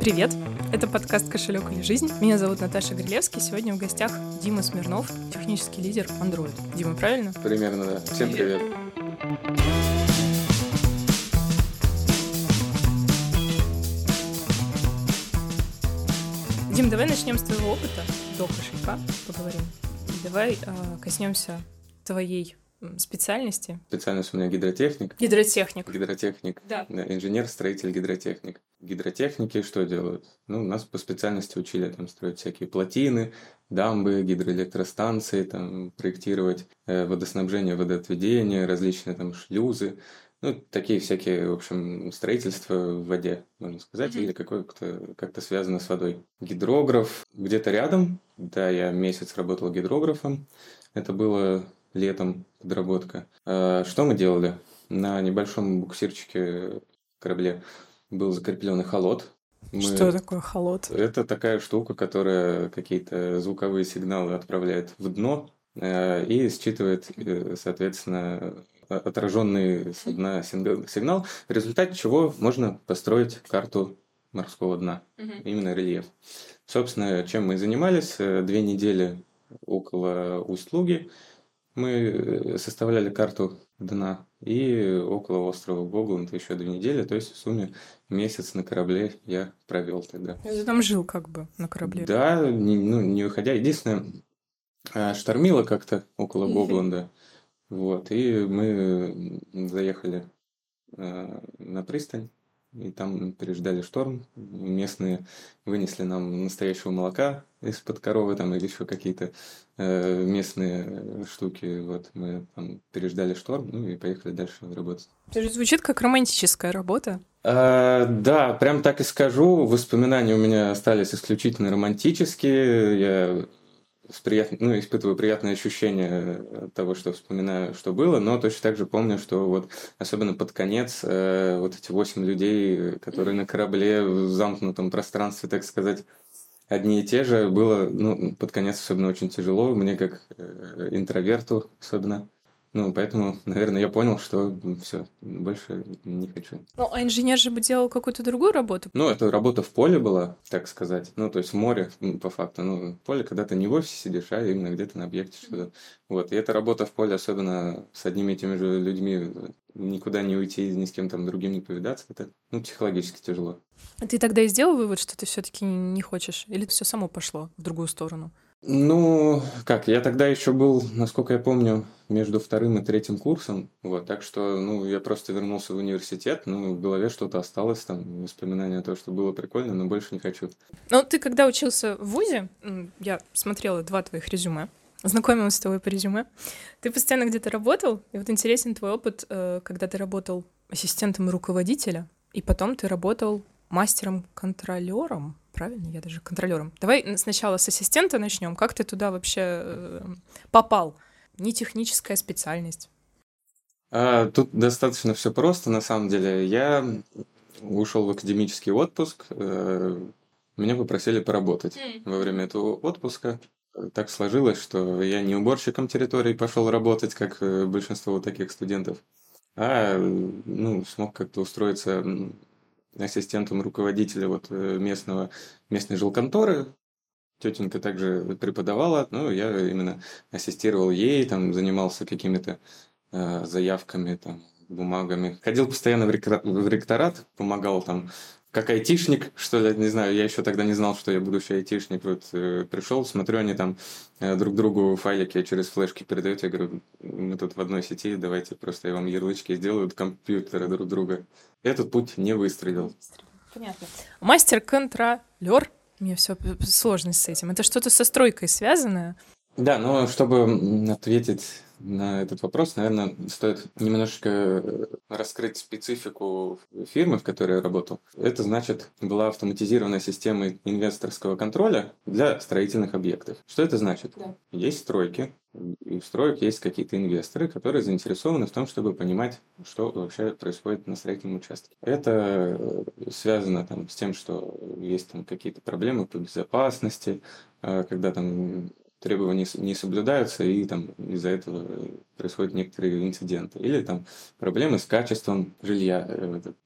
Привет! Это подкаст «Кошелек или жизнь». Меня зовут Наташа Грилевский. Сегодня в гостях Дима Смирнов, технический лидер Android. Дима, правильно? Примерно, да. Всем привет. Дим, давай начнем с твоего опыта до кошелька, поговорим. Давай э, коснемся твоей специальности. Специальность у меня гидротехник. Гидротехник. Гидротехник. Да. Инженер-строитель гидротехник. Гидротехники что делают? Ну, нас по специальности учили там строить всякие плотины, дамбы, гидроэлектростанции, там проектировать э, водоснабжение, водоотведение, различные там шлюзы. Ну, такие всякие, в общем, строительства в воде, можно сказать, mm-hmm. или какое-то как-то связано с водой. Гидрограф где-то рядом. Да, я месяц работал гидрографом. Это было летом подработка. А, что мы делали? На небольшом буксирчике корабле был закреплен холод. Мы... Что такое холод? Это такая штука, которая какие-то звуковые сигналы отправляет в дно э, и считывает, э, соответственно, отраженный с дна сигнал, в результате чего можно построить карту морского дна, угу. именно рельеф. Собственно, чем мы занимались, э, две недели около Усть-Луги мы составляли карту дна и около острова Гогланд еще две недели, то есть в сумме месяц на корабле я провел тогда. Ты там жил как бы на корабле? Да, не, ну, не выходя. Единственное, а, штормило как-то около Гогланда. Вот, и мы заехали э, на пристань, и там переждали шторм. Местные вынесли нам настоящего молока из-под коровы там или еще какие-то э, местные штуки. Вот мы там переждали шторм, ну и поехали дальше работать. Это же звучит как романтическая работа. А, да, прям так и скажу. Воспоминания у меня остались исключительно романтические. Я с прият... ну, испытываю приятное ощущение от того, что вспоминаю, что было, но точно так же помню, что вот особенно под конец э, вот эти восемь людей, которые на корабле в замкнутом пространстве, так сказать, одни и те же, было ну, под конец особенно очень тяжело, мне как э, интроверту особенно. Ну, поэтому, наверное, я понял, что все, больше не хочу. Ну, а инженер же бы делал какую-то другую работу? Ну, это работа в поле была, так сказать. Ну, то есть в море, по факту. Ну, поле, когда ты не в офисе сидишь, а именно где-то на объекте что-то. Вот. И эта работа в поле, особенно с одними и теми же людьми, никуда не уйти, ни с кем там другим не повидаться, это, ну, психологически тяжело. А ты тогда и сделал вывод, что ты все-таки не хочешь? Или все само пошло в другую сторону? Ну, как, я тогда еще был, насколько я помню, между вторым и третьим курсом, вот, так что, ну, я просто вернулся в университет, ну, в голове что-то осталось, там, воспоминания о том, что было прикольно, но больше не хочу. Ну, ты когда учился в ВУЗе, я смотрела два твоих резюме, знакомилась с тобой по резюме, ты постоянно где-то работал, и вот интересен твой опыт, э, когда ты работал ассистентом руководителя, и потом ты работал мастером-контролером, правильно? Я даже контролером. Давай сначала с ассистента начнем. Как ты туда вообще э, попал? Не техническая специальность. А, тут достаточно все просто, на самом деле. Я ушел в академический отпуск. Э, меня попросили поработать mm. во время этого отпуска. Так сложилось, что я не уборщиком территории пошел работать, как э, большинство вот таких студентов, а ну, смог как-то устроиться ассистентом руководителя вот э, местного, местной жилконторы. Тетенька также преподавала, ну, я именно ассистировал ей, там, занимался какими-то э, заявками, там, бумагами. Ходил постоянно в, ректор, в ректорат, помогал там как айтишник, что ли, не знаю, я еще тогда не знал, что я будущий айтишник. Вот э, пришел, смотрю, они там э, друг другу файлики через флешки передают. Я говорю, мы тут в одной сети, давайте просто я вам ярлычки сделаю компьютера друг друга. Этот путь не выстрелил. Понятно. Мастер-контролер. Мне все сложность с этим. Это что-то со стройкой связанное? Да, но чтобы ответить на этот вопрос, наверное, стоит немножечко э, раскрыть специфику фирмы, в которой я работал. Это значит, была автоматизированная система инвесторского контроля для строительных объектов. Что это значит? Да. Есть стройки, и в строек есть какие-то инвесторы, которые заинтересованы в том, чтобы понимать, что вообще происходит на строительном участке. Это э, связано там, с тем, что есть там какие-то проблемы по безопасности, э, когда там требования не соблюдаются, и там из-за этого происходят некоторые инциденты. Или там проблемы с качеством жилья.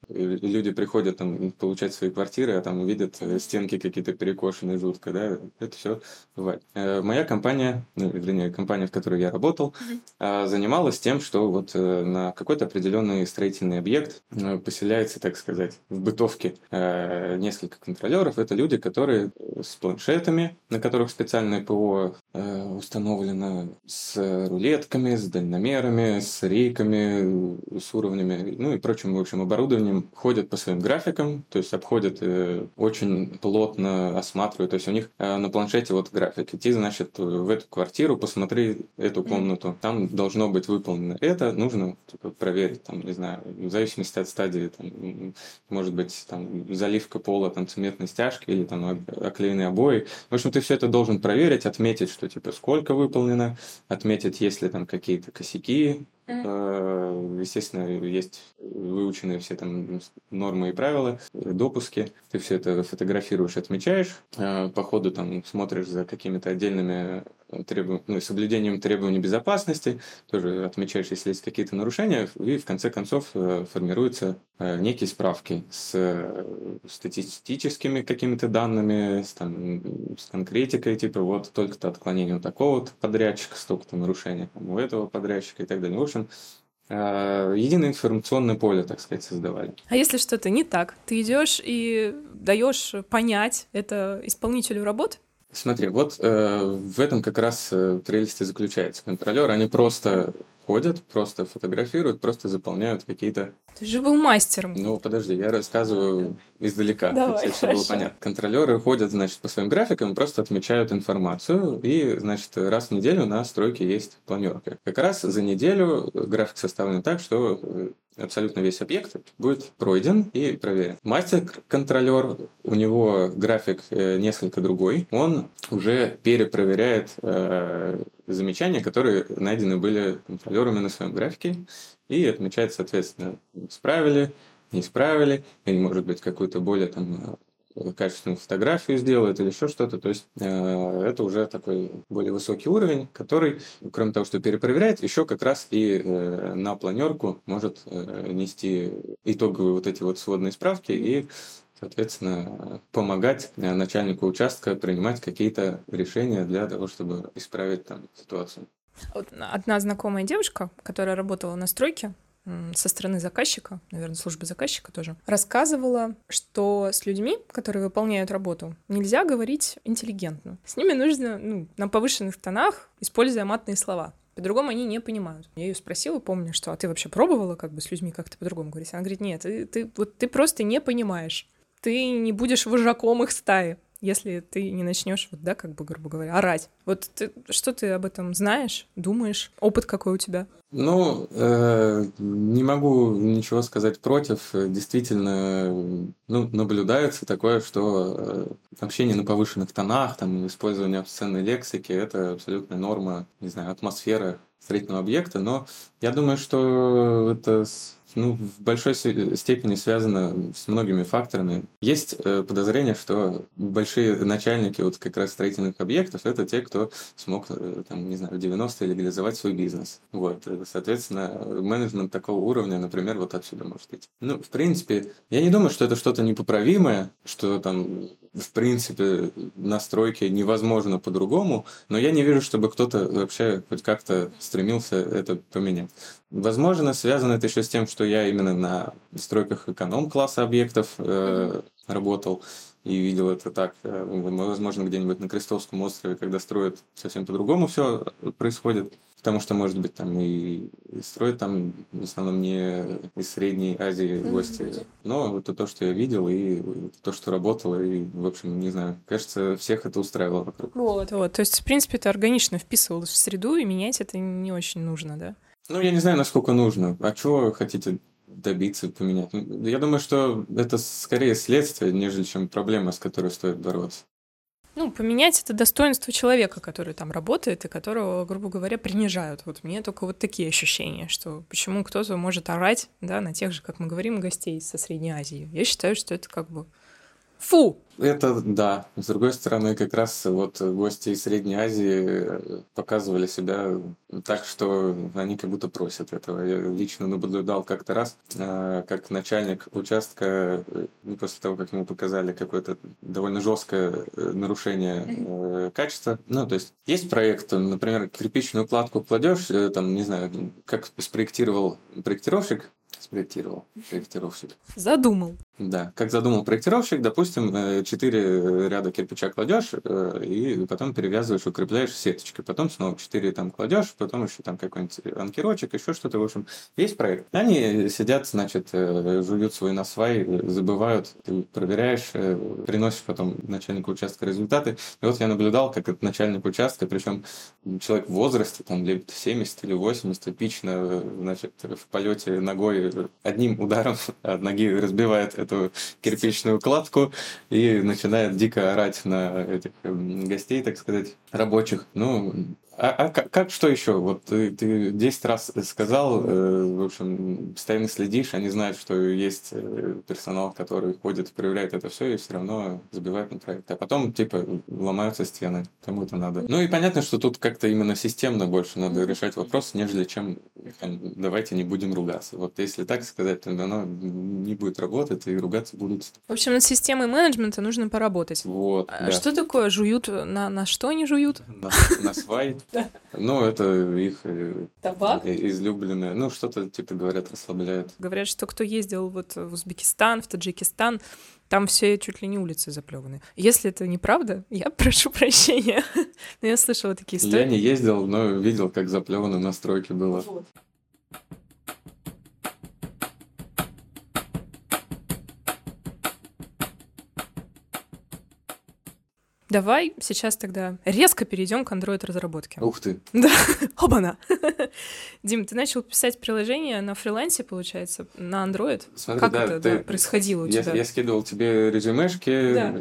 Э, люди приходят там получать свои квартиры, а там увидят э, стенки какие-то перекошенные жутко, да, это все бывает. Э, моя компания, ну, вернее, компания, в которой я работал, mm-hmm. занималась тем, что вот на какой-то определенный строительный объект поселяется, так сказать, в бытовке несколько контролеров. Это люди, которые с планшетами, на которых специальное ПО установлено, с рулетками, с дальномерами, с рейками, с уровнями, ну и прочим, в общем, оборудованием, ходят по своим графикам, то есть обходят э, очень плотно, осматривают, то есть у них э, на планшете вот график, идти, значит, в эту квартиру, посмотри эту комнату, там должно быть выполнено это, нужно типа, проверить, там, не знаю, в зависимости от стадии, там, может быть, там, заливка пола, там, цементной стяжки или там оклеенные обои. В общем, ты все это должен проверить, отметить, что, типа, сколько выполнено, отметить, если там какие-то косяки. Mm-hmm. Естественно, есть выученные все там нормы и правила, допуски. Ты все это фотографируешь, отмечаешь. Э, по ходу там смотришь за какими-то отдельными требу... ну, соблюдением требований безопасности, тоже отмечаешь, если есть какие-то нарушения, и в конце концов э, формируются э, некие справки с э, статистическими какими-то данными, с, там, с конкретикой, типа вот только-то отклонение у такого-то подрядчика, столько-то нарушений у этого подрядчика и так далее. В общем, единое информационное поле, так сказать, создавали. А если что-то не так, ты идешь и даешь понять это исполнителю работы? Смотри, вот э, в этом как раз э, прелесть и заключается. Контролеры, они просто ходят, просто фотографируют, просто заполняют какие-то... Ты же был мастером. Ну, подожди, я рассказываю издалека, Давай, чтобы было понятно. Контролеры ходят, значит, по своим графикам, просто отмечают информацию, и, значит, раз в неделю на стройке есть планерка. Как раз за неделю график составлен так, что э, абсолютно весь объект будет пройден и проверен. Мастер-контролер, у него график э, несколько другой, он уже перепроверяет э, замечания, которые найдены были контролерами на своем графике, и отмечает, соответственно, справили, не исправили, или, может быть, какую-то более там качественную фотографию сделает или еще что-то. То есть э, это уже такой более высокий уровень, который, кроме того, что перепроверяет, еще как раз и э, на планерку может э, нести итоговые вот эти вот сводные справки и соответственно, помогать начальнику участка принимать какие-то решения для того, чтобы исправить там ситуацию. Одна знакомая девушка, которая работала на стройке, со стороны заказчика, наверное, службы заказчика тоже, рассказывала, что с людьми, которые выполняют работу, нельзя говорить интеллигентно. С ними нужно ну, на повышенных тонах, используя матные слова. По-другому они не понимают. Я ее спросила, помню, что а ты вообще пробовала как бы с людьми как-то по-другому говорить? Она говорит, нет, ты, ты, вот ты просто не понимаешь. Ты не будешь вожаком их стаи если ты не начнешь, вот, да, как бы, грубо говоря, орать. Вот ты, что ты об этом знаешь, думаешь? Опыт какой у тебя? Ну, э, не могу ничего сказать против. Действительно, ну, наблюдается такое, что э, общение на повышенных тонах, там, использование обсценной лексики — это абсолютная норма, не знаю, атмосфера строительного объекта, но я думаю, что это ну, в большой степени связано с многими факторами. Есть э, подозрение, что большие начальники вот как раз строительных объектов — это те, кто смог, э, там, не знаю, в 90-е легализовать свой бизнес. Вот, соответственно, менеджмент такого уровня, например, вот отсюда может идти. Ну, в принципе, я не думаю, что это что-то непоправимое, что там в принципе, на стройке невозможно по-другому, но я не вижу, чтобы кто-то вообще хоть как-то стремился это поменять. Возможно, связано это еще с тем, что я именно на стройках эконом-класса объектов э, работал и видел это так. Э, возможно, где-нибудь на Крестовском острове, когда строят совсем по-другому все происходит. Потому что, может быть, там и, и строят там в основном не из Средней Азии гости. Но это то, что я видел, и то, что работало, и, в общем, не знаю, кажется, всех это устраивало вокруг. Вот, вот. То есть, в принципе, это органично вписывалось в среду, и менять это не очень нужно, да? Ну, я не знаю, насколько нужно. А чего хотите добиться, поменять? Ну, я думаю, что это скорее следствие, нежели чем проблема, с которой стоит бороться. Ну, поменять это достоинство человека, который там работает и которого, грубо говоря, принижают. Вот мне только вот такие ощущения, что почему кто-то может орать, да, на тех же, как мы говорим, гостей со Средней Азии. Я считаю, что это как бы Фу! Это да. С другой стороны, как раз вот гости из Средней Азии э, показывали себя так, что они как будто просят этого. Я лично наблюдал как-то раз, э, как начальник участка, э, после того, как ему показали какое-то довольно жесткое нарушение качества. Ну, то есть есть проект, например, кирпичную кладку кладешь, там, не знаю, как спроектировал проектировщик, спроектировал проектировщик. Задумал. Да, как задумал проектировщик, допустим, э, четыре ряда кирпича кладешь э, и потом перевязываешь, укрепляешь сеточкой, потом снова четыре там кладешь, потом еще там какой-нибудь анкерочек, еще что-то, в общем, есть проект. Они сидят, значит, э, жуют свой насвай, забывают, ты проверяешь, приносишь потом начальнику участка результаты. И вот я наблюдал, как этот начальник участка, причем человек в возрасте, там, лет 70 или 80, эпично, значит, в полете ногой одним ударом от ноги разбивает эту кирпичную кладку и начинает дико орать на этих эм, гостей, так сказать, рабочих. Ну, а, а как, как что еще? Вот ты, ты 10 раз сказал, э, в общем, постоянно следишь, они знают, что есть э, персонал, который ходит, проверяет это все и все равно забивает на проект. А потом, типа, ломаются стены, кому это надо. Ну и понятно, что тут как-то именно системно больше надо решать вопрос, нежели чем там, давайте не будем ругаться. Вот если так сказать, то оно не будет работать и ругаться будут. В общем, над системой менеджмента нужно поработать. Вот. А да. Что такое жуют? На, на что они жуют? На, на свай. Ну, это их э, Табак? излюбленное. Ну, что-то, типа, говорят, расслабляет. Говорят, что кто ездил вот в Узбекистан, в Таджикистан, там все чуть ли не улицы заплеваны. Если это неправда, я прошу прощения. Но я слышала такие истории. Я не ездил, но видел, как заплевано на стройке было. Вот. Давай сейчас тогда резко перейдем к Android-разработке. Ух ты. Да, оба-на. Дим, ты начал писать приложение на фрилансе, получается, на Android? Смотри, как да, это ты... да, происходило у я, тебя? Я скидывал тебе резюмешки, да.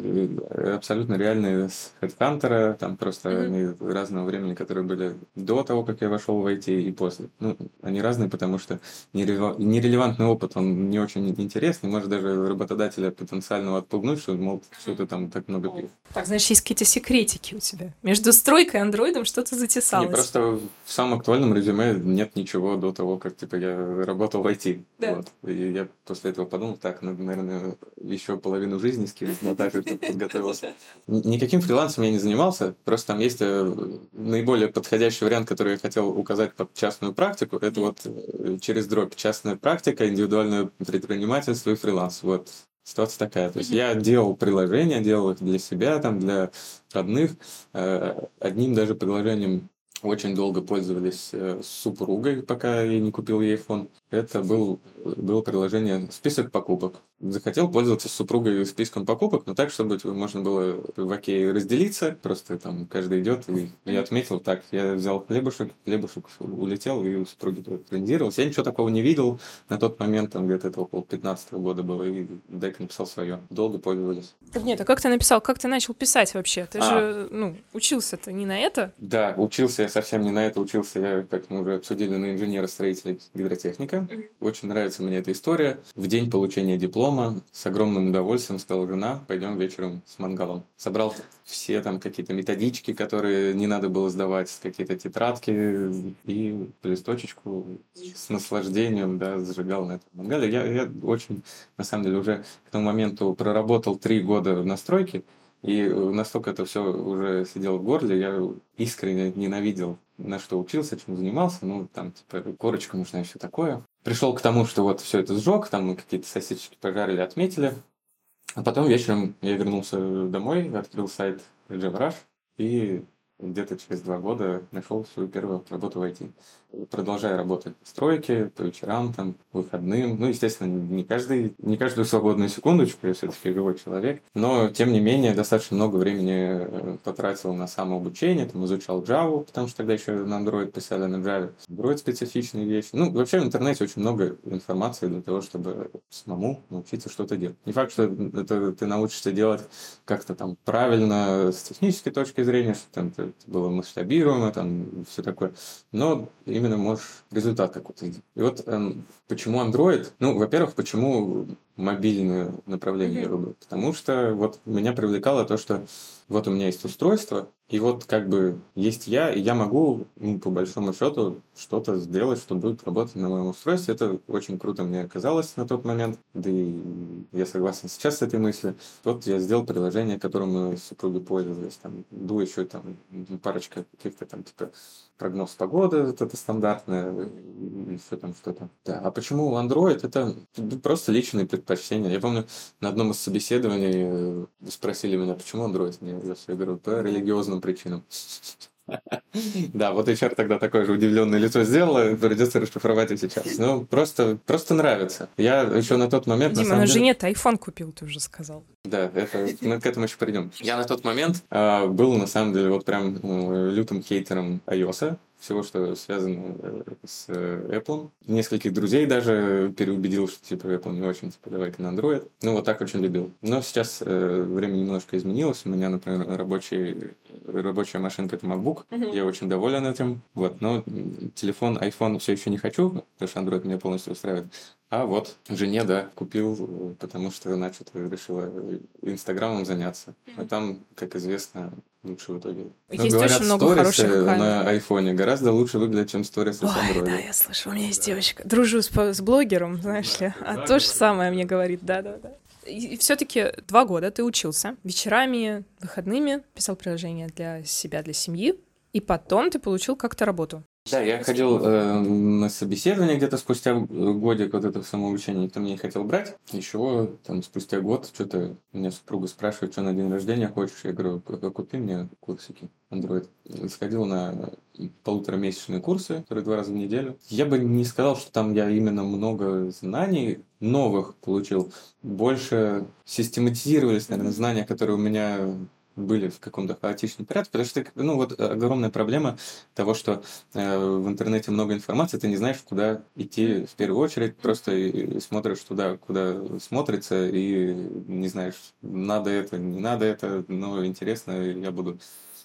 Э, абсолютно реальные с HeadHunter, там просто mm-hmm. они разного времени, которые были до того, как я вошел в IT и после. Ну, они разные, потому что нерелевантный опыт, он не очень интересный, может даже работодателя потенциального отпугнуть, что, мол, что ты там так много пишешь. Так, значит, есть какие-то секретики у тебя. Между стройкой и андроидом что-то затесалось. Не, просто в самом актуальном резюме нет ничего до того, как типа я работал в IT. Да. Вот. И я после этого подумал, так, надо, наверное, еще половину жизни скинуть на так, чтобы подготовился. Никаким фрилансом я не занимался, просто там есть э, наиболее подходящий вариант, который я хотел указать под частную практику, это вот э, через дробь частная практика, индивидуальное предпринимательство и фриланс. Вот Ситуация такая. То есть я делал приложения, делал их для себя, там, для родных. Э, одним даже приложением очень долго пользовались э, супругой, пока я не купил ей iPhone. Это был, было приложение «Список покупок» захотел пользоваться супругой списком покупок, но так, чтобы можно было в окей разделиться. Просто там каждый идет, и я отметил, так, я взял хлебушек, хлебушек улетел, и у супруги трендировался. Я ничего такого не видел на тот момент, там где-то это около 15 года было, и Дек написал свое. Долго пользовались. нет, а как ты написал, как ты начал писать вообще? Ты а. же, ну, учился-то не на это? Да, учился я совсем не на это, учился я, как мы уже обсудили, на инженера-строителя гидротехника. Очень нравится мне эта история. В день получения диплома с огромным удовольствием сказала жена, пойдем вечером с мангалом. Собрал все там какие-то методички, которые не надо было сдавать, какие-то тетрадки и листочечку с наслаждением, да, зажигал на этом мангале. Я, я очень, на самом деле, уже к тому моменту проработал три года в настройке, и настолько это все уже сидело в горле, я искренне ненавидел, на что учился, чем занимался. Ну, там, типа, корочка нужна и все такое пришел к тому, что вот все это сжег, там мы какие-то сосисочки пожарили, отметили. А потом вечером я вернулся домой, открыл сайт GeoRush и где-то через два года нашел свою первую работу в IT продолжая работать в стройке, по вечерам, там, выходным. Ну, естественно, не, каждый, не каждую свободную секундочку, я все-таки живой человек. Но, тем не менее, достаточно много времени э, потратил на самообучение, там, изучал Java, потому что тогда еще на Android писали на Java. Android специфичные вещи. Ну, вообще в интернете очень много информации для того, чтобы самому научиться что-то делать. Не факт, что это ты научишься делать как-то там правильно с технической точки зрения, что там это было масштабируемо, там все такое. Но именно можешь результат какой-то. И вот эм, почему Android? Ну, во-первых, почему мобильное направление mm-hmm. потому что вот меня привлекало то, что вот у меня есть устройство, и вот как бы есть я, и я могу, ну, по большому счету, что-то сделать, что будет работать на моем устройстве. Это очень круто мне казалось на тот момент, да и я согласен сейчас с этой мыслью. Вот я сделал приложение, которым мы с супругой пользовались. Там был еще там парочка каких-то там типа прогноз погоды, это стандартное, все там что-то. Да, а почему Android? Это просто личные предпочтения. Я помню, на одном из собеседований э, спросили меня, почему Android я говорю, по религиозным причинам. Да, вот HR тогда такое же удивленное лицо сделала, придется расшифровать и сейчас. Ну, просто, просто нравится. Я еще на тот момент... Дима, на жене ты iPhone купил, ты уже сказал. Да, это, мы к этому еще придем. Я на тот момент э, был, на самом деле, вот прям э, лютым хейтером iOS всего, что связано э, с э, Apple. Нескольких друзей даже переубедил, что типа Apple не очень, типа давай на Android. Ну, вот так очень любил. Но сейчас э, время немножко изменилось. У меня, например, рабочий, рабочая машинка это MacBook. Mm-hmm. Я очень доволен этим. Вот, но телефон, iPhone все еще не хочу, потому что Android меня полностью устраивает. А вот жене, да, купил, потому что, значит, решила Инстаграмом заняться. А там, как известно, лучше в итоге. Есть ну, говорят, очень много хороших на айфоне гораздо лучше выглядят, чем сторис с Android. да, я слышу, у меня есть девочка. Дружу с, с блогером, знаешь ли, а то же самое мне говорит, да-да-да. И все-таки два года ты учился вечерами, выходными, писал приложения для себя, для семьи, и потом ты получил как-то работу. Да, я ходил э, на собеседование где-то спустя годик вот это самообучение, никто меня не хотел брать. Еще там спустя год что-то меня супруга спрашивает, что на день рождения хочешь. Я говорю, купи мне курсики Android. Сходил на полуторамесячные курсы, которые два раза в неделю. Я бы не сказал, что там я именно много знаний новых получил. Больше систематизировались, наверное, знания, которые у меня были в каком-то хаотичном порядке, потому что, ну, вот э, огромная проблема того, что э, в интернете много информации, ты не знаешь, куда идти в первую очередь, просто и, и смотришь туда, куда смотрится, и не знаешь, надо это, не надо это, но интересно, я буду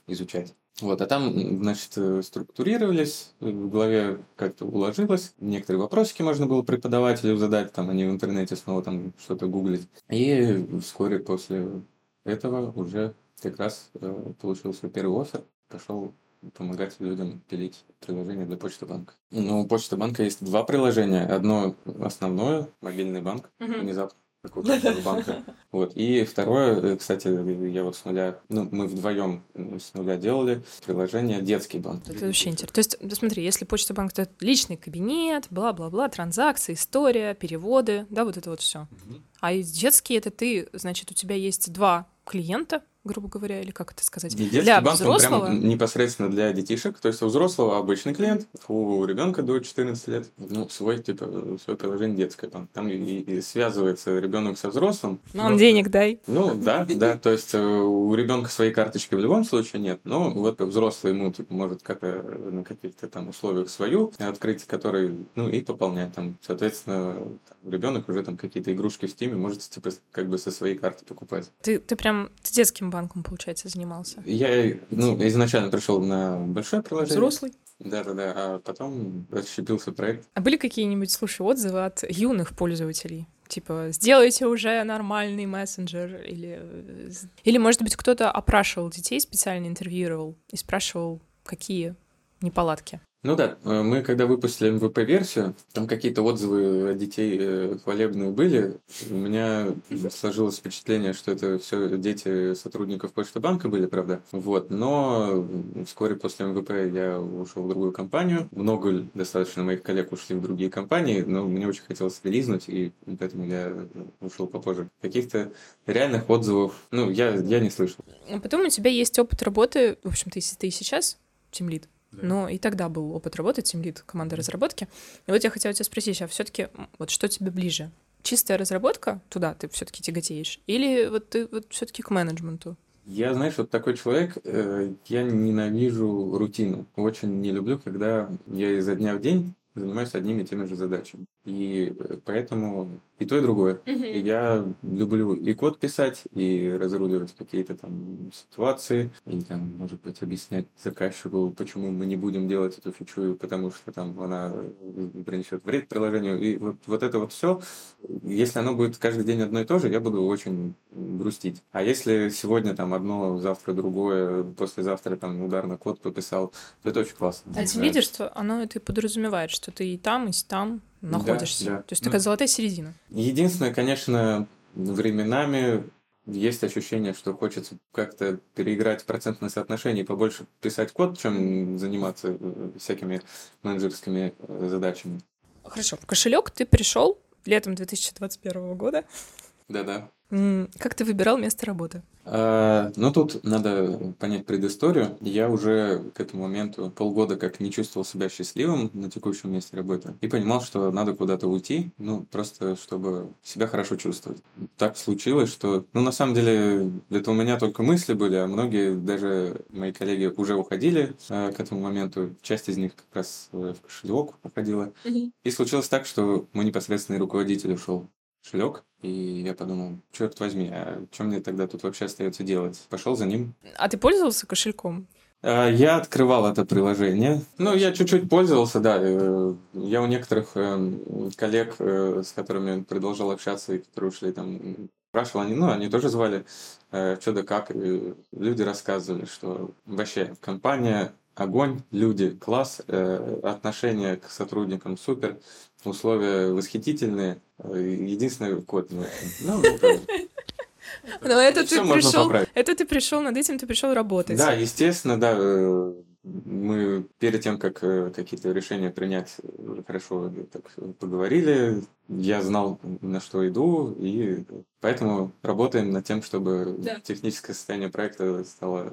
изучать. Вот, а там, значит, э, структурировались, в голове как-то уложилось, некоторые вопросики можно было преподавателю задать, там они в интернете снова там что-то гуглить. И вскоре после этого уже как раз э, получил свой первый офер, пошел помогать людям пилить приложение для Почты банка. Ну, у Почты банка есть два приложения. Одно основное, мобильный банк, mm-hmm. внезапно какого-то банка. Вот. И второе, э, кстати, я вот с нуля, ну, мы вдвоем с нуля делали приложение «Детский банк». Это вообще интересно. То есть, смотри, если почта банк — это личный кабинет, бла-бла-бла, транзакции, история, переводы, да, вот это вот все. Угу. А детский — это ты, значит, у тебя есть два клиента, грубо говоря, или как это сказать? Детский для банк, взрослого? Прям непосредственно для детишек. То есть у взрослого обычный клиент, у ребенка до 14 лет, ну, свой, типа, свое приложение детское. Там, там и, и связывается ребенок со взрослым. Мам, но... денег дай. Ну, да, да. То есть э, у ребенка своей карточки в любом случае нет. Но вот взрослый ему, типа, может как-то на каких-то там условиях свою открыть, который, ну, и пополнять там. Соответственно, ребенок уже там какие-то игрушки в стиме может, типа, как бы со своей карты покупать. Ты, ты прям ты детским банком, получается, занимался? Я ну, изначально пришел на большое приложение. Взрослый? Да-да-да, а потом отщепился проект. А были какие-нибудь, слушай, отзывы от юных пользователей? Типа, сделайте уже нормальный мессенджер, или, или может быть, кто-то опрашивал детей, специально интервьюировал и спрашивал, какие неполадки? Ну да, э, мы когда выпустили MVP-версию, там какие-то отзывы детей э, хвалебные были. У меня сложилось впечатление, что это все дети сотрудников Почты банка были, правда. Вот, но вскоре после MVP я ушел в другую компанию. Много достаточно моих коллег ушли в другие компании, но мне очень хотелось релизнуть, и поэтому я ушел попозже. Каких-то реальных отзывов, ну, я, я не слышал. А потом у тебя есть опыт работы, в общем-то, если ты сейчас тимлид, но и тогда был опыт работы, тимлид команды разработки. И вот я хотела тебя спросить, а все-таки вот что тебе ближе? Чистая разработка, туда ты все-таки тяготеешь, или вот ты вот все-таки к менеджменту? Я, знаешь, вот такой человек, э, я ненавижу рутину. Очень не люблю, когда я изо дня в день занимаюсь одними и теми же задачами. И э, поэтому и то, и другое. Мгм. И я люблю и код писать, и разруливать какие-то там ситуации, и там, может быть, объяснять заказчику, почему мы не будем делать эту фичу, потому что там она э, принесет вред приложению. И вот, вот это вот все, если оно будет каждый день одно и то же, я буду очень грустить. А если сегодня там одно, завтра другое, послезавтра там ударно код пописал, то это очень классно. А ты видишь, что оно это и подразумевает, что ты и там, и там находишься. да. То есть Ну, такая золотая середина. Единственное, конечно, временами есть ощущение, что хочется как-то переиграть процентное соотношение и побольше писать код, чем заниматься э, всякими менеджерскими э, задачами. Хорошо. В кошелек ты пришел летом 2021 года. Да-да. Как ты выбирал место работы? А, ну, тут надо понять предысторию. Я уже к этому моменту полгода как не чувствовал себя счастливым на текущем месте работы и понимал, что надо куда-то уйти, ну, просто чтобы себя хорошо чувствовать. Так случилось, что, ну, на самом деле, это у меня только мысли были, а многие, даже мои коллеги уже уходили а, к этому моменту. Часть из них как раз э, в кошелек уходила. И случилось так, что мой непосредственный руководитель ушел кошелек, и я подумал, черт возьми, а что мне тогда тут вообще остается делать? Пошел за ним. А ты пользовался кошельком? А, Я открывал это приложение. Ну, я чуть-чуть пользовался, да. э, Я у некоторых э, коллег, э, с которыми продолжал общаться, и которые ушли там, спрашивал, они, ну, они тоже звали, что да как. и Люди рассказывали, что вообще компания огонь, люди класс, э, отношения к сотрудникам супер, условия восхитительные. Э, Единственное, код очень. Ну, это- Но это ты пришел, это ты пришел, над этим ты пришел работать. Да, естественно, да. э, Мы перед тем, как какие-то решения принять, хорошо так поговорили. Я знал, на что иду, и поэтому работаем над тем, чтобы Да. техническое состояние проекта стало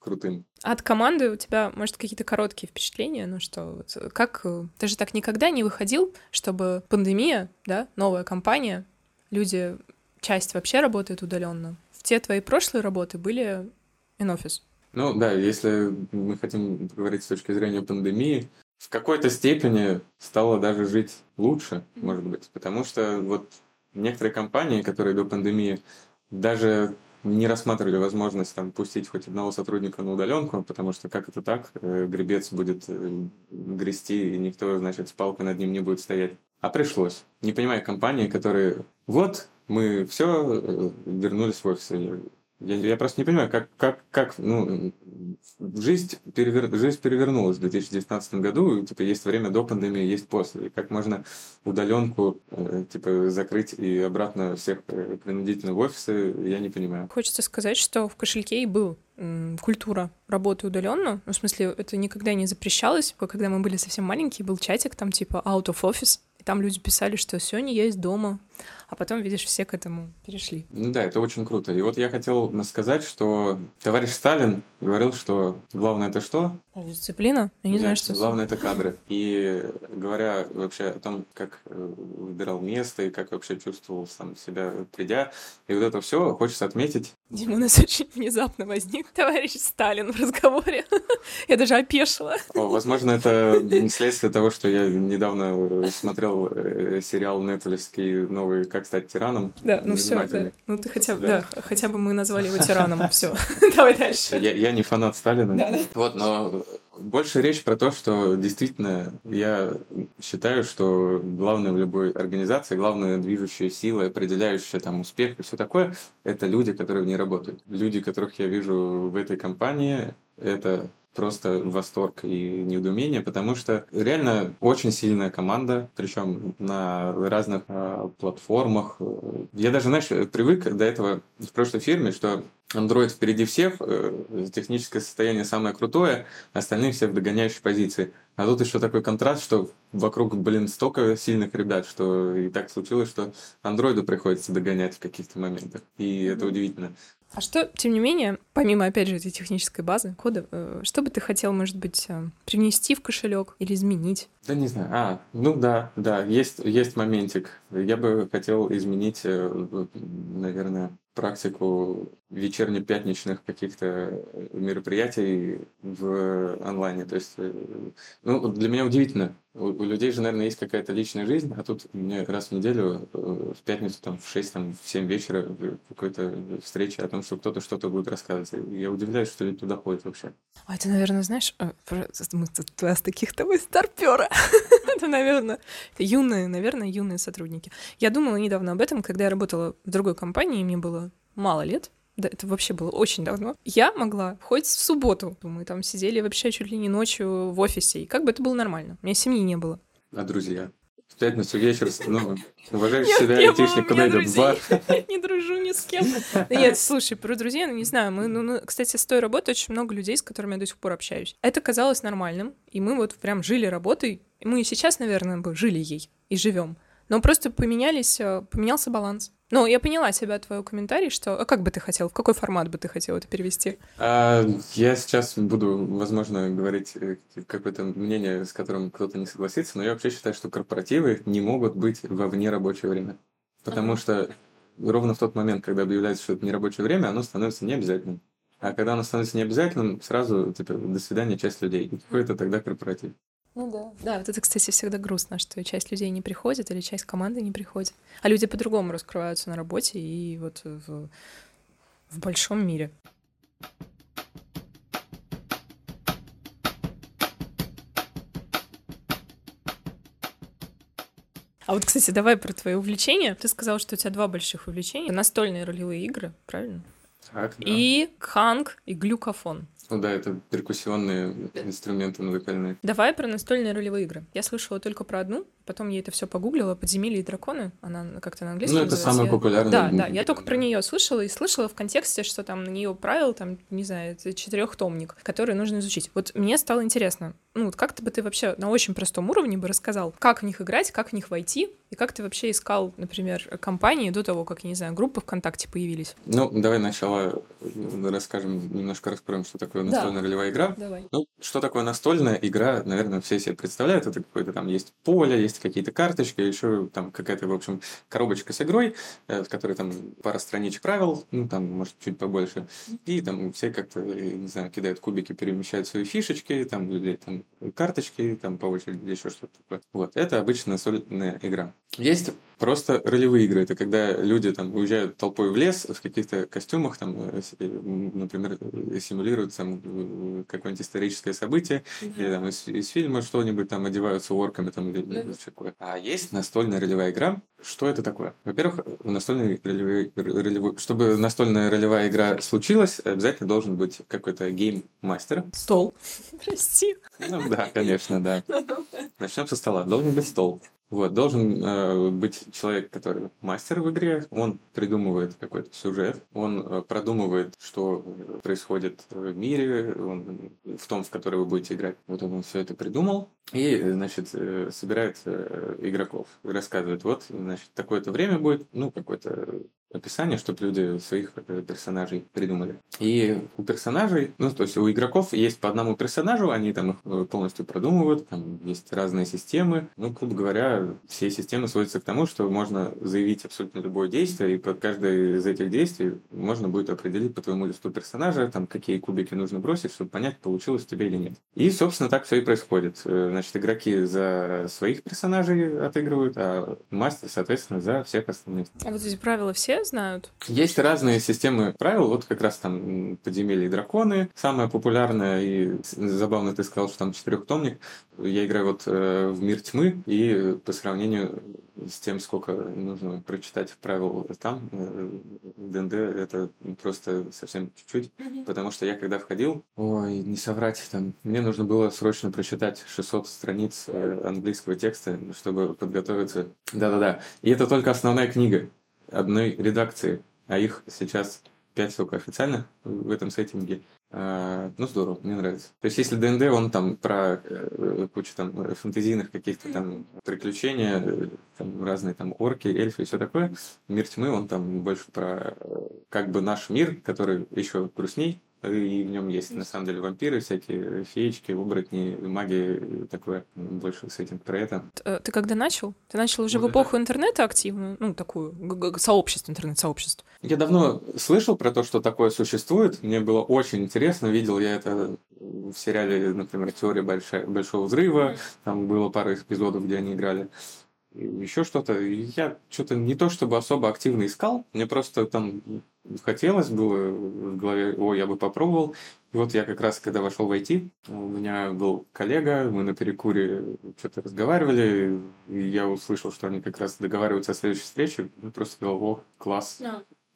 крутым. А От команды у тебя, может, какие-то короткие впечатления? Ну что, э, как... э, Ты же так никогда не выходил, чтобы пандемия, да, новая компания, люди, часть вообще работает удаленно. В те твои прошлые работы были in-office. Ну да, если мы хотим говорить с точки зрения пандемии, в какой-то степени стало даже жить лучше, может быть, потому что вот некоторые компании, которые до пандемии даже не рассматривали возможность там пустить хоть одного сотрудника на удаленку, потому что как это так, Э, гребец будет э, грести, и никто, значит, с палкой над ним не будет стоять. А пришлось. Не понимаю компании, которые вот мы все вернулись в офис. Я, я просто не понимаю, как, как, как ну, жизнь, перевер... жизнь перевернулась в 2019 году, и, типа, есть время до пандемии, есть после. И как можно удаленку э, типа, закрыть и обратно всех э, принудительно в офисы, я не понимаю. Хочется сказать, что в кошельке и был культура работы удаленно. Ну, в смысле, это никогда не запрещалось. Когда мы были совсем маленькие, был чатик там типа out of office. И там люди писали, что сегодня я из дома. А потом, видишь, все к этому перешли. Ну да, это очень круто. И вот я хотел сказать, что товарищ Сталин говорил, что главное это что? Дисциплина? Я не знаю, Нет, что... Главное это кадры. И говоря вообще о том, как э, выбирал место и как вообще чувствовал сам себя придя, и вот это все хочется отметить. Дима, у нас очень внезапно возник товарищ Сталин в разговоре. Я даже опешила. О, возможно, это следствие того, что я недавно э, смотрел э, сериал Netflix новый «Как стать тираном». Да, ну все, да. Ну ты хотя бы, Да. да, хотя бы мы назвали его тираном. Все. Давай дальше. Я, я не фанат Сталина. Да, да. Вот, но больше речь про то, что действительно я считаю, что главное в любой организации, главная движущая сила, определяющая там успех и все такое, это люди, которые в ней работают. Люди, которых я вижу в этой компании, это просто восторг и недоумение, потому что реально очень сильная команда, причем на разных а, платформах. Я даже, знаешь, привык до этого в прошлой фирме, что Android впереди всех, э, техническое состояние самое крутое, остальные все в догоняющей позиции. А тут еще такой контраст, что вокруг, блин, столько сильных ребят, что и так случилось, что андроиду приходится догонять в каких-то моментах. И это удивительно. А что, тем не менее, помимо, опять же, этой технической базы, кода, э, что бы ты хотел, может быть, э, привнести в кошелек или изменить? Да не знаю. А, ну да, да, есть, есть моментик. Я бы хотел изменить, э, наверное, практику вечерне-пятничных каких-то мероприятий в онлайне. То есть, э, ну, для меня удивительно. У, у людей же, наверное, есть какая-то личная жизнь, а тут мне раз в неделю, э, в пятницу, там, в 6, там, в 7 вечера какой-то встреча о том, что кто-то что-то будет рассказывать. Я удивляюсь, что люди туда ходят вообще. А это, наверное, знаешь, мы тут с таких тобой старпера. это, наверное, юные, наверное, юные сотрудники. Я думала недавно об этом, когда я работала в другой компании, мне было мало лет, да, это вообще было очень давно, я могла хоть в субботу, мы там сидели вообще чуть ли не ночью в офисе, и как бы это было нормально, у меня семьи не было. А друзья? В пятницу вечер, ну, уважаешь себя, айтишник, куда идет в бар? Не дружу ни с кем. Нет, слушай, про друзей, ну, не знаю, мы, ну, ну, кстати, с той работы очень много людей, с которыми я до сих пор общаюсь. Это казалось нормальным, и мы вот прям жили работой, мы и сейчас, наверное, бы жили ей и живем. Но просто поменялись, э, поменялся баланс. Ну, я поняла тебя, твой комментарий, что... А как бы ты хотел, в какой формат бы ты хотел это перевести? А, я сейчас буду, возможно, говорить э, какое-то мнение, с которым кто-то не согласится, но я вообще считаю, что корпоративы не могут быть во вне рабочее время. Потому ага. что ровно в тот момент, когда объявляется, что это не рабочее время, оно становится необязательным. А когда оно становится необязательным, сразу, типа, до свидания, часть людей. Какой это тогда корпоратив? Ну да. Да, вот это, кстати, всегда грустно, что часть людей не приходит или часть команды не приходит. А люди по-другому раскрываются на работе и вот в, в большом мире. А вот, кстати, давай про твои увлечения. Ты сказал, что у тебя два больших увлечения. Настольные ролевые игры, правильно? Так, да. И ханг, и глюкофон. Ну да, это перкуссионные инструменты музыкальные. Давай про настольные ролевые игры. Я слышала только про одну, потом я это все погуглила. Подземелье и драконы. Она как-то на английском. Ну, это самая популярная. Да, да. Я только про нее слышала и слышала в контексте, что там на нее правил, там, не знаю, это четырехтомник, который нужно изучить. Вот мне стало интересно, ну вот как ты бы ты вообще на очень простом уровне бы рассказал, как в них играть, как в них войти, и как ты вообще искал, например, компании до того, как, я не знаю, группы ВКонтакте появились? Ну, давай сначала расскажем, немножко раскроем, что такое настольная да. ролевая игра. Давай. Ну, что такое настольная игра, наверное, все себе представляют. Это какое-то там есть поле, есть какие-то карточки, еще там какая-то, в общем, коробочка с игрой, э, в которой там пара страничек правил, ну, там, может, чуть побольше. И там все как-то, не знаю, кидают кубики, перемещают свои фишечки, там, или там карточки, там, по очереди, еще что-то такое. Вот, это обычно настольная игра. Есть просто ролевые игры. Это когда люди там уезжают толпой в лес в каких-то костюмах, там, э, например, симулируют там э, какое-нибудь историческое событие, mm-hmm. или там из, из фильма что-нибудь там одеваются орками там или mm-hmm. такое. А есть настольная ролевая игра. Что это такое? Во-первых, настольная ролевая, ролевой, чтобы настольная ролевая игра случилась, обязательно должен быть какой-то game master. Стол. Прости. Ну да, конечно, да. Начнем со стола. Должен быть стол. Вот, должен э, быть человек, который мастер в игре, он придумывает какой-то сюжет, он э, продумывает, что происходит в мире, он, в том, в который вы будете играть. Вот он все это придумал, и, значит, э, собирает э, игроков, рассказывает, вот, значит, такое-то время будет, ну, какой-то описание, чтобы люди своих э, персонажей придумали. И у персонажей, ну, то есть у игроков есть по одному персонажу, они там их э, полностью продумывают, там есть разные системы. Ну, грубо говоря, все системы сводятся к тому, что можно заявить абсолютно любое действие, и под каждое из этих действий можно будет определить по твоему листу персонажа, там, какие кубики нужно бросить, чтобы понять, получилось тебе или нет. И, собственно, так все и происходит. Э, значит, игроки за своих персонажей отыгрывают, а мастер, соответственно, за всех остальных. А вот эти правила все знают? Есть разные системы правил, вот как раз там подземелья и драконы. Самая популярная и забавно ты сказал, что там четырехтомник. Я играю вот э, в Мир тьмы, и по сравнению с тем, сколько нужно прочитать правил там, э, ДНД это просто совсем чуть-чуть, mm-hmm. потому что я когда входил, ой, не соврать, там, мне нужно было срочно прочитать 600 страниц э, английского текста, чтобы подготовиться. Да-да-да. И это только основная книга одной редакции, а их сейчас пять только официально в этом сеттинге. А, ну, здорово, мне нравится. То есть, если ДНД, он там про э, кучу там фэнтезийных каких-то там приключений, э, там разные там орки, эльфы и все такое, Мир тьмы, он там больше про э, как бы наш мир, который еще грустней, и в нем есть на самом деле вампиры всякие, феечки, оборотни, маги, такое, больше с этим про это. Э, ты когда начал? Ты начал уже ну, в эпоху да. интернета активно, ну, такую, сообщество, интернет-сообщество? Я давно слышал про то, что такое существует, мне было очень интересно, видел я это в сериале, например, «Теория большого взрыва», там было пара эпизодов, где они играли еще что-то. Я что-то не то чтобы особо активно искал, мне просто там хотелось было в голове, о, я бы попробовал. И вот я как раз, когда вошел в IT, у меня был коллега, мы на перекуре что-то разговаривали, и я услышал, что они как раз договариваются о следующей встрече, и просто сказал, о, класс,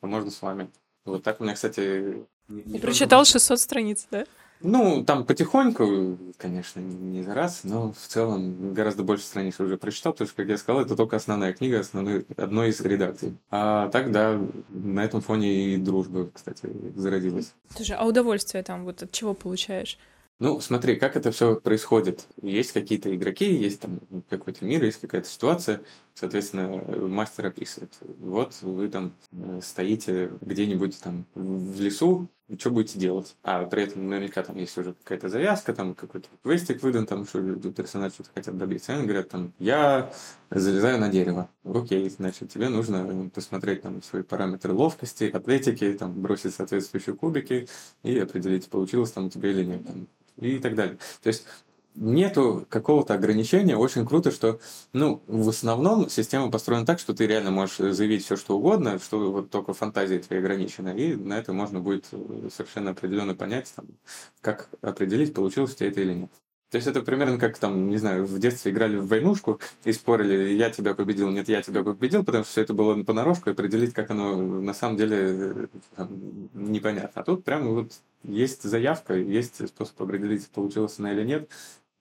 а можно с вами. Вот так у меня, кстати... И прочитал 600 страниц, да? Ну, там потихоньку, конечно, не за раз, но в целом гораздо больше страниц уже прочитал, потому что, как я сказал, это только основная книга, основной, одной из редакций. А так, да, на этом фоне и дружба, кстати, зародилась. Слушай, а удовольствие там вот от чего получаешь? Ну, смотри, как это все происходит. Есть какие-то игроки, есть там какой-то мир, есть какая-то ситуация, соответственно, мастер описывает. Вот вы там э, стоите где-нибудь там в лесу, что будете делать? А при этом наверняка там есть уже какая-то завязка, там какой-то квестик выдан, там что персонаж что-то хотят добиться. Они говорят там, я залезаю на дерево. Окей, значит, тебе нужно посмотреть там свои параметры ловкости, атлетики, там бросить соответствующие кубики и определить, получилось там у тебя или нет. Там, и так далее. То есть нету какого-то ограничения. Очень круто, что, ну, в основном система построена так, что ты реально можешь заявить все, что угодно, что вот только фантазия твоя ограничена, и на это можно будет совершенно определенно понять, там, как определить, получилось у тебя это или нет. То есть это примерно как там, не знаю, в детстве играли в войнушку и спорили, я тебя победил, нет, я тебя победил, потому что все это было понарошку, и определить, как оно на самом деле там, непонятно. А тут прямо вот есть заявка, есть способ определить, получилось она или нет,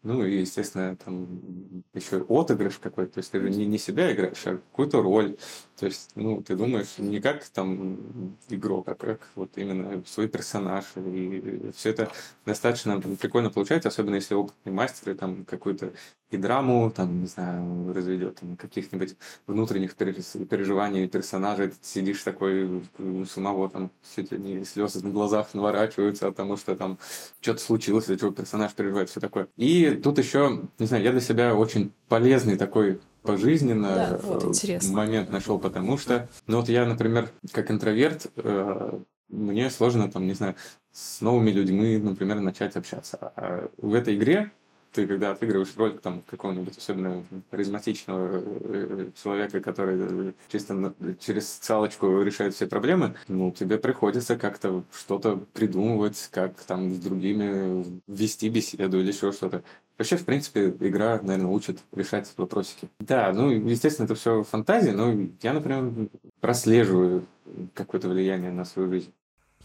ну и, естественно, там еще отыгрыш какой-то. То есть ты же не, не себя играешь, а какую-то роль. То есть, ну, ты думаешь не как там игрок, а как вот именно свой персонаж. И все это достаточно прикольно получается, особенно если опытный мастер там какую-то и драму, там, не знаю, разведет, там, каких-нибудь внутренних переживаний персонажей, ты сидишь такой, самого там, ли не слезы на глазах наворачиваются, потому что там что-то случилось, из-за чего персонаж переживает, все такое. И тут еще, не знаю, я для себя очень полезный такой пожизненно да, вот, э, момент нашел, потому что, ну вот я, например, как интроверт, э, мне сложно там, не знаю, с новыми людьми, например, начать общаться. А в этой игре ты когда отыгрываешь роль там какого-нибудь особенно харизматичного э, человека, который чисто через салочку решает все проблемы, ну, тебе приходится как-то что-то придумывать, как там с другими вести беседу или еще что-то. Вообще, в принципе, игра, наверное, учит решать вопросики. Да, ну, естественно, это все фантазия, но я, например, прослеживаю какое-то влияние на свою жизнь.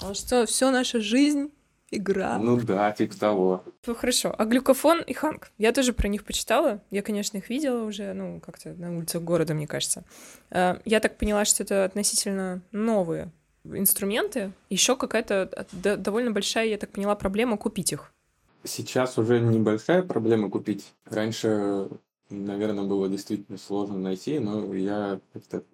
А что, все наша жизнь игра. Ну да, типа того. Ну хорошо. А глюкофон и ханг. Я тоже про них почитала. Я, конечно, их видела уже, ну, как-то на улицах города, мне кажется. А, я так поняла, что это относительно новые инструменты. Еще какая-то довольно большая, я так поняла, проблема купить их. Сейчас уже небольшая проблема купить. Раньше, наверное, было действительно сложно найти, но я как-то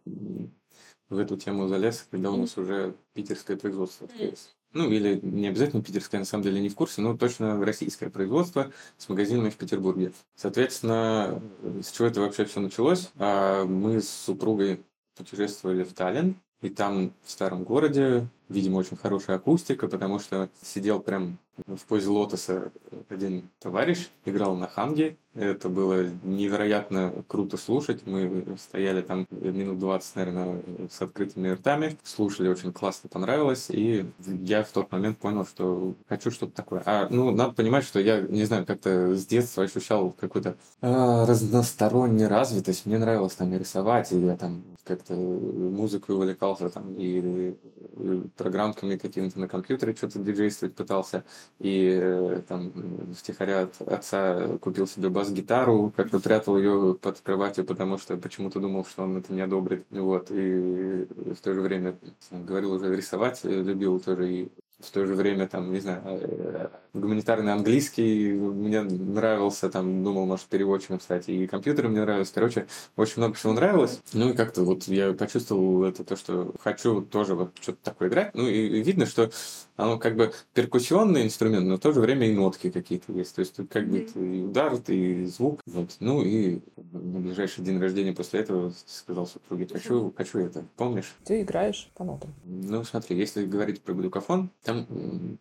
в эту тему залез, когда у нас уже питерское производство открылось ну или не обязательно питерское, на самом деле не в курсе, но точно российское производство с магазинами в Петербурге. Соответственно, с чего это вообще все началось? А, мы с супругой путешествовали в Таллин, и там в старом городе, видимо, очень хорошая акустика, потому что сидел прям в позе лотоса один товарищ, играл на ханге, это было невероятно круто слушать. Мы стояли там минут 20, наверное, с открытыми ртами, слушали, очень классно понравилось, и я в тот момент понял, что хочу что-то такое. А, ну, надо понимать, что я, не знаю, как-то с детства ощущал какую-то а, разностороннюю развитость. Мне нравилось там и рисовать, и я там как-то музыку увлекался там, и, и программками какими-то на компьютере что-то диджействовать пытался, и э, там втихаря от отца купил себе бас бас-гитару, как-то прятал ее под кроватью, потому что почему-то думал, что он это не одобрит. Вот, и в то же время говорил уже рисовать, любил тоже и в то же время, там, не знаю, гуманитарный английский мне нравился, там, думал, может, переводчиком стать, и компьютеры мне нравились, короче, очень много всего нравилось. Ну и как-то вот я почувствовал это то, что хочу тоже вот что-то такое играть. Ну и видно, что оно как бы перкуссионный инструмент, но в то же время и нотки какие-то есть. То есть тут как бы и удар, и звук. Вот. Ну и на ближайший день рождения после этого сказал супруге, хочу, хочу это. Помнишь? Ты играешь по нотам. Ну смотри, если говорить про глюкофон, там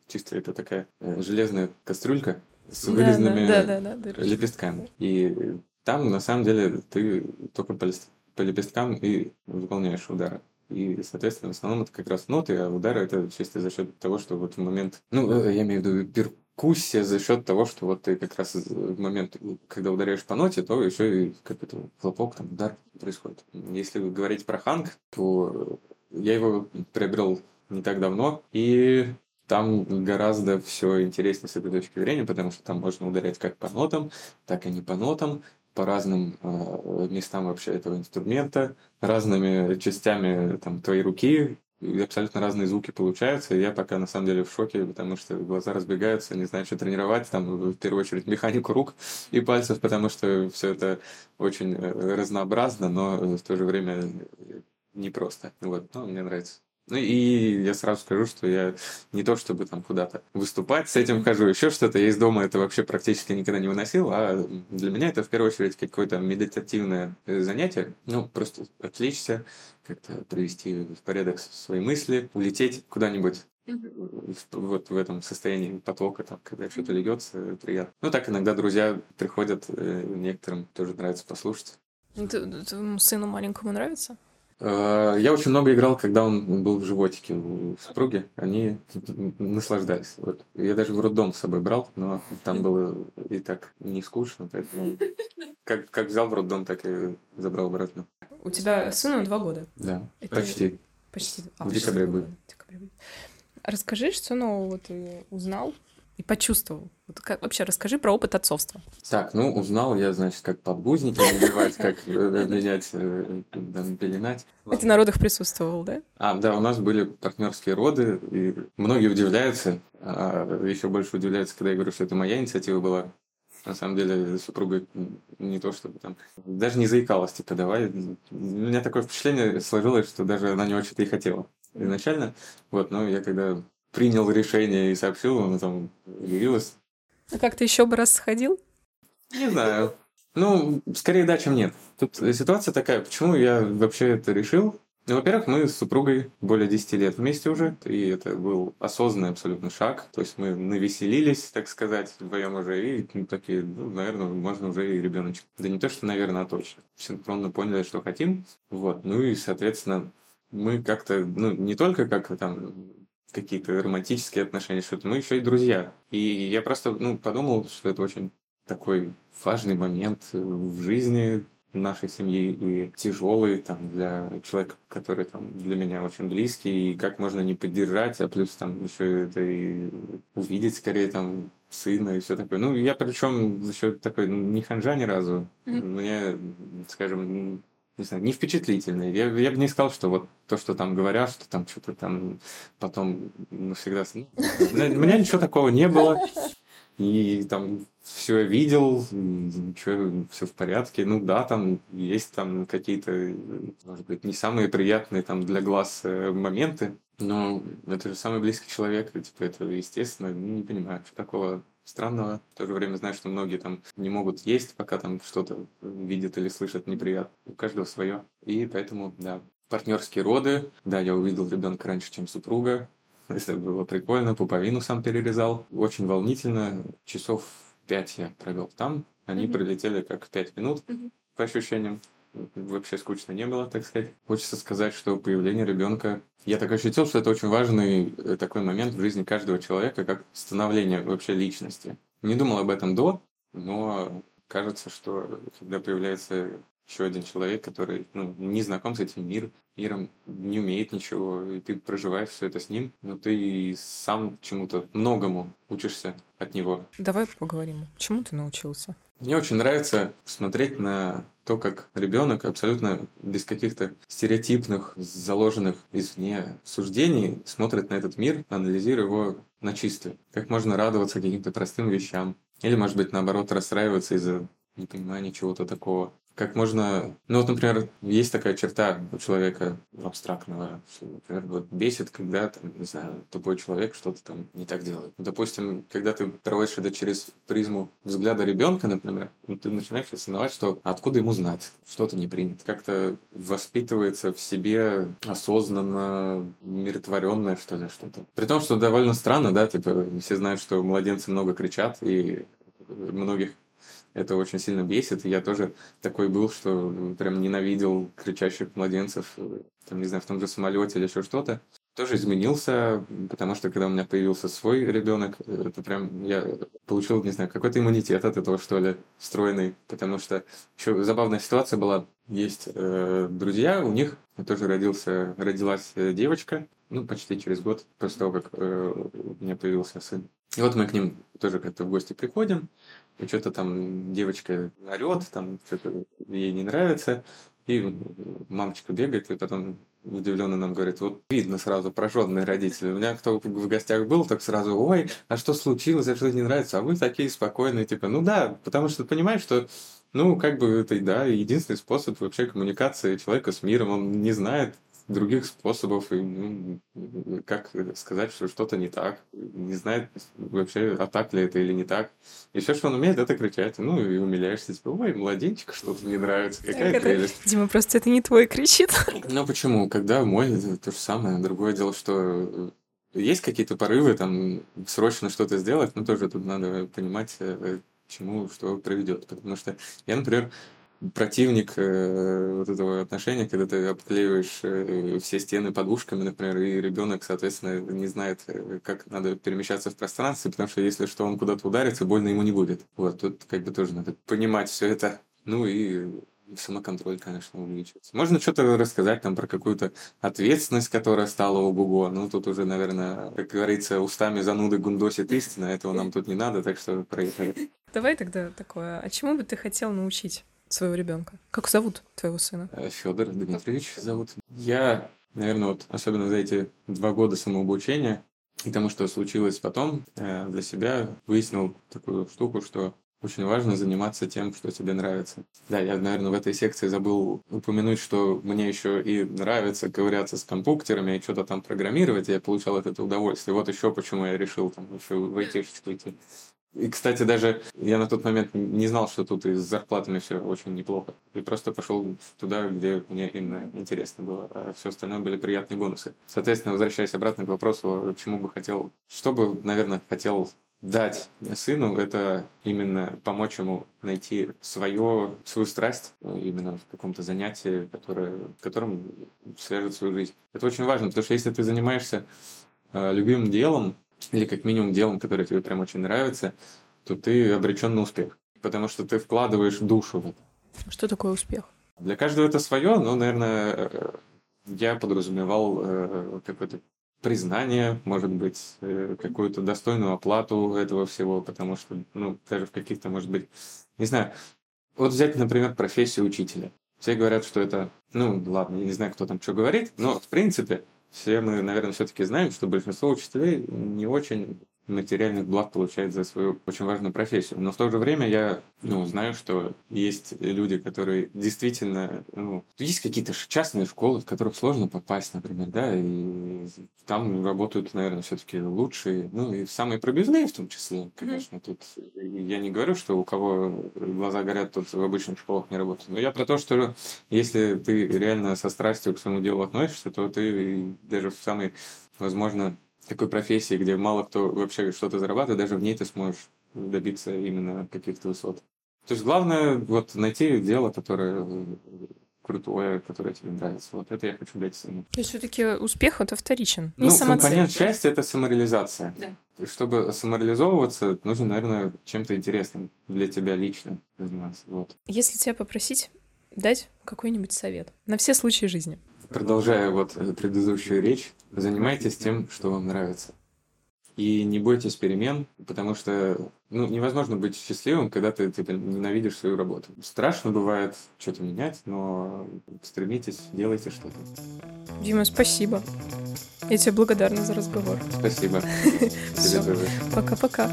чисто это такая э, железная кастрюлька с вырезанными да, да, да, да, лепестками. И там на самом деле ты только по, по лепесткам и выполняешь удары. И, соответственно, в основном это как раз ноты, а удары это чисто за счет того, что вот в момент, ну, э, я имею в виду перкуссия за счет того, что вот ты как раз в момент, когда ударяешь по ноте, то еще и как это хлопок, там удар происходит. Если говорить про ханг, то я его приобрел не так давно, и там гораздо все интереснее с этой точки зрения, потому что там можно ударять как по нотам, так и не по нотам по разным э, местам вообще этого инструмента, разными частями там, твоей руки, и абсолютно разные звуки получаются. И я пока на самом деле в шоке, потому что глаза разбегаются, не знаю, что тренировать, там в первую очередь механику рук и пальцев, потому что все это очень э, разнообразно, но в то же время непросто. Вот, но мне нравится. Ну и я сразу скажу, что я не то чтобы там куда-то выступать с этим хожу, еще что-то. Я из дома это вообще практически никогда не выносил, а для меня это в первую очередь какое-то медитативное э, занятие. Ну, просто отвлечься, как-то привести в порядок свои мысли, улететь куда-нибудь вот в этом состоянии потока, там, когда что-то льется, приятно. Ну, так иногда друзья приходят, э, некоторым тоже нравится послушать. Твоему сыну маленькому нравится? Э, я очень много играл, когда он был в животике у супруги. Они наслаждались. Вот. Я даже в роддом с собой брал, но там было и так не скучно, поэтому как, как взял в роддом, так и забрал обратно. У тебя сыну два года? Да, Это... почти. Почти. А, в декабре будет. Расскажи, что нового ты узнал и почувствовал? Вот как, вообще расскажи про опыт отцовства. Так, ну, узнал я, значит, как подгузники надевать, как э, менять, э, пеленать. Ты на родах присутствовал, да? А, да, у нас были партнерские роды, и многие удивляются, а еще больше удивляются, когда я говорю, что это моя инициатива была. На самом деле, супруга не то, чтобы там... Даже не заикалась, типа, давай. У меня такое впечатление сложилось, что даже она не очень-то и хотела изначально. Вот, но я когда принял решение и сообщил, она там явилась. А как ты еще бы раз сходил? Не знаю. Ну, скорее да, чем нет. Тут ситуация такая, почему я вообще это решил? Ну, во-первых, мы с супругой более 10 лет вместе уже, и это был осознанный абсолютно шаг. То есть мы навеселились, так сказать, вдвоем уже, и ну, такие, ну, наверное, можно уже и ребеночек. Да не то, что, наверное, а точно. Синхронно поняли, что хотим. Вот. Ну и, соответственно, мы как-то, ну, не только как там какие-то романтические отношения, что-то, мы еще и друзья. И я просто ну, подумал, что это очень такой важный момент в жизни нашей семьи и тяжелый там для человека, который там для меня очень близкий, и как можно не поддержать, а плюс там еще это и увидеть скорее там сына и все такое. Ну, я причем еще такой не ханжа ни разу. Mm-hmm. Мне, скажем, не знаю, не впечатлительный. Я, я бы не сказал, что вот то, что там говорят, что там что-то там потом навсегда... Ну, у меня ничего такого не было. И там все видел, ничего, все в порядке. Ну да, там есть там какие-то, может быть, не самые приятные там для глаз э, моменты, но это же самый близкий человек, типа это естественно, не понимаю, что такого странного. В то же время знаю, что многие там не могут есть, пока там что-то видят или слышат неприятно. У каждого свое. И поэтому, да, партнерские роды. Да, я увидел ребенка раньше, чем супруга. Это было прикольно. Пуповину сам перерезал. Очень волнительно. Часов пять я провел там. Они mm-hmm. прилетели как пять минут, mm-hmm. по ощущениям вообще скучно не было, так сказать. Хочется сказать, что появление ребенка, я так ощутил, что это очень важный э, такой момент в жизни каждого человека, как становление вообще личности. Не думал об этом до, но кажется, что когда появляется еще один человек, который ну, не знаком с этим миром, миром, не умеет ничего, и ты проживаешь все это с ним, но ты сам чему-то многому учишься от него. Давай поговорим. Чему ты научился? Мне очень нравится смотреть на то, как ребенок абсолютно без каких-то стереотипных, заложенных извне суждений смотрит на этот мир, анализируя его на чистое. Как можно радоваться каким-то простым вещам. Или, может быть, наоборот, расстраиваться из-за непонимания чего-то такого как можно... Ну вот, например, есть такая черта у человека абстрактного, например, вот бесит, когда, там, не знаю, тупой человек что-то там не так делает. Ну, допустим, когда ты проводишь это через призму взгляда ребенка, например, ну, ты начинаешь осознавать, что откуда ему знать, что-то не принято. Как-то воспитывается в себе осознанно, миротворенное, что ли, что-то. При том, что довольно странно, да, типа, все знают, что младенцы много кричат, и многих это очень сильно бесит. И я тоже такой был, что прям ненавидел кричащих младенцев, там, не знаю, в том же самолете или еще что-то. Тоже изменился, потому что когда у меня появился свой ребенок, это прям я получил, не знаю, какой-то иммунитет от этого, что ли, встроенный. Потому что еще забавная ситуация была. Есть э, друзья, у них тоже родился, родилась э, девочка, ну, почти через год после того, как э, у меня появился сын. И вот мы к ним тоже как-то в гости приходим, что-то там девочка орет, там что-то ей не нравится, и мамочка бегает, и потом удивленно нам говорит, вот видно сразу прожженные родители. У меня кто в гостях был, так сразу, ой, а что случилось, а что не нравится? А вы такие спокойные, типа, ну да, потому что понимаешь, что ну, как бы это, да, единственный способ вообще коммуникации человека с миром. Он не знает других способов, и, ну, как сказать, что что-то не так, не знает вообще, а так ли это или не так. И все, что он умеет, это кричать. Ну, и умиляешься, типа, ой, младенчик, что-то не нравится, какая так прелесть. Это, Дима, просто это не твой кричит. Ну, почему? Когда мой, это то же самое. Другое дело, что есть какие-то порывы, там, срочно что-то сделать, но тоже тут надо понимать, э, чему что приведет. Потому что я, например, противник э, вот этого отношения, когда ты обклеиваешь э, все стены подушками, например, и ребенок, соответственно, не знает, э, как надо перемещаться в пространстве, потому что если что, он куда-то ударится, больно ему не будет. Вот, тут как бы тоже надо понимать все это. Ну и самоконтроль, конечно, увеличивается. Можно что-то рассказать там про какую-то ответственность, которая стала у Буго. Ну, тут уже, наверное, как говорится, устами зануды гундосит истина, этого нам тут не надо, так что проехали. Давай тогда такое. А чему бы ты хотел научить своего ребенка? Как зовут твоего сына? Э, Федор Дмитриевич зовут. Я, наверное, вот особенно за эти два года самообучения и тому, что случилось потом, э, для себя выяснил такую штуку, что очень важно заниматься тем, что тебе нравится. Да, я, наверное, в этой секции забыл упомянуть, что мне еще и нравится ковыряться с компьютерами и что-то там программировать, и я получал от этого удовольствие. Вот еще почему я решил там еще в айтишечку идти. И, кстати, даже я на тот момент не знал, что тут и с зарплатами все очень неплохо. И просто пошел туда, где мне именно интересно было, а все остальное были приятные бонусы. Соответственно, возвращаясь обратно к вопросу, чему бы хотел, что бы, наверное, хотел дать сыну, это именно помочь ему найти свое, свою страсть именно в каком-то занятии, которое, которым свяжет свою жизнь. Это очень важно, потому что если ты занимаешься э, любимым делом, или как минимум делом, которое тебе прям очень нравится, то ты обречен на успех. Потому что ты вкладываешь душу в это. Что такое успех? Для каждого это свое, но, наверное, э, я подразумевал э, какое-то признание, может быть, э, какую-то достойную оплату этого всего, потому что, ну, даже в каких-то, может быть, не знаю, вот взять, например, профессию учителя. Все говорят, что это, ну, ладно, я не знаю, кто там что говорит, но, в принципе, все мы, наверное, все-таки знаем, что большинство учителей не очень материальных благ получает за свою очень важную профессию. Но в то же время я ну, знаю, что есть люди, которые действительно... Ну, есть какие-то частные школы, в которых сложно попасть, например, да, и там работают, наверное, все-таки лучшие, ну и самые пробивные в том числе, конечно. Тут я не говорю, что у кого глаза горят, тот в обычных школах не работает. Но я про то, что если ты реально со страстью к своему делу относишься, то ты даже в самой, возможно, такой профессии, где мало кто вообще что-то зарабатывает, даже в ней ты сможешь добиться именно каких-то высот. То есть главное вот найти дело, которое крутое, которое тебе нравится. Вот это я хочу дать сыну. То есть все-таки успех это вторичен. Не ну, самоцель. компонент счастья это самореализация. Да. И чтобы самореализовываться, нужно, наверное, чем-то интересным для тебя лично заниматься. Вот. Если тебя попросить дать какой-нибудь совет на все случаи жизни. Продолжая вот предыдущую речь, занимайтесь тем, что вам нравится. И не бойтесь перемен, потому что ну, невозможно быть счастливым, когда ты типа, ненавидишь свою работу. Страшно бывает что-то менять, но стремитесь, делайте что-то. Дима, спасибо. Я тебе благодарна за разговор. Спасибо. Все. Пока-пока.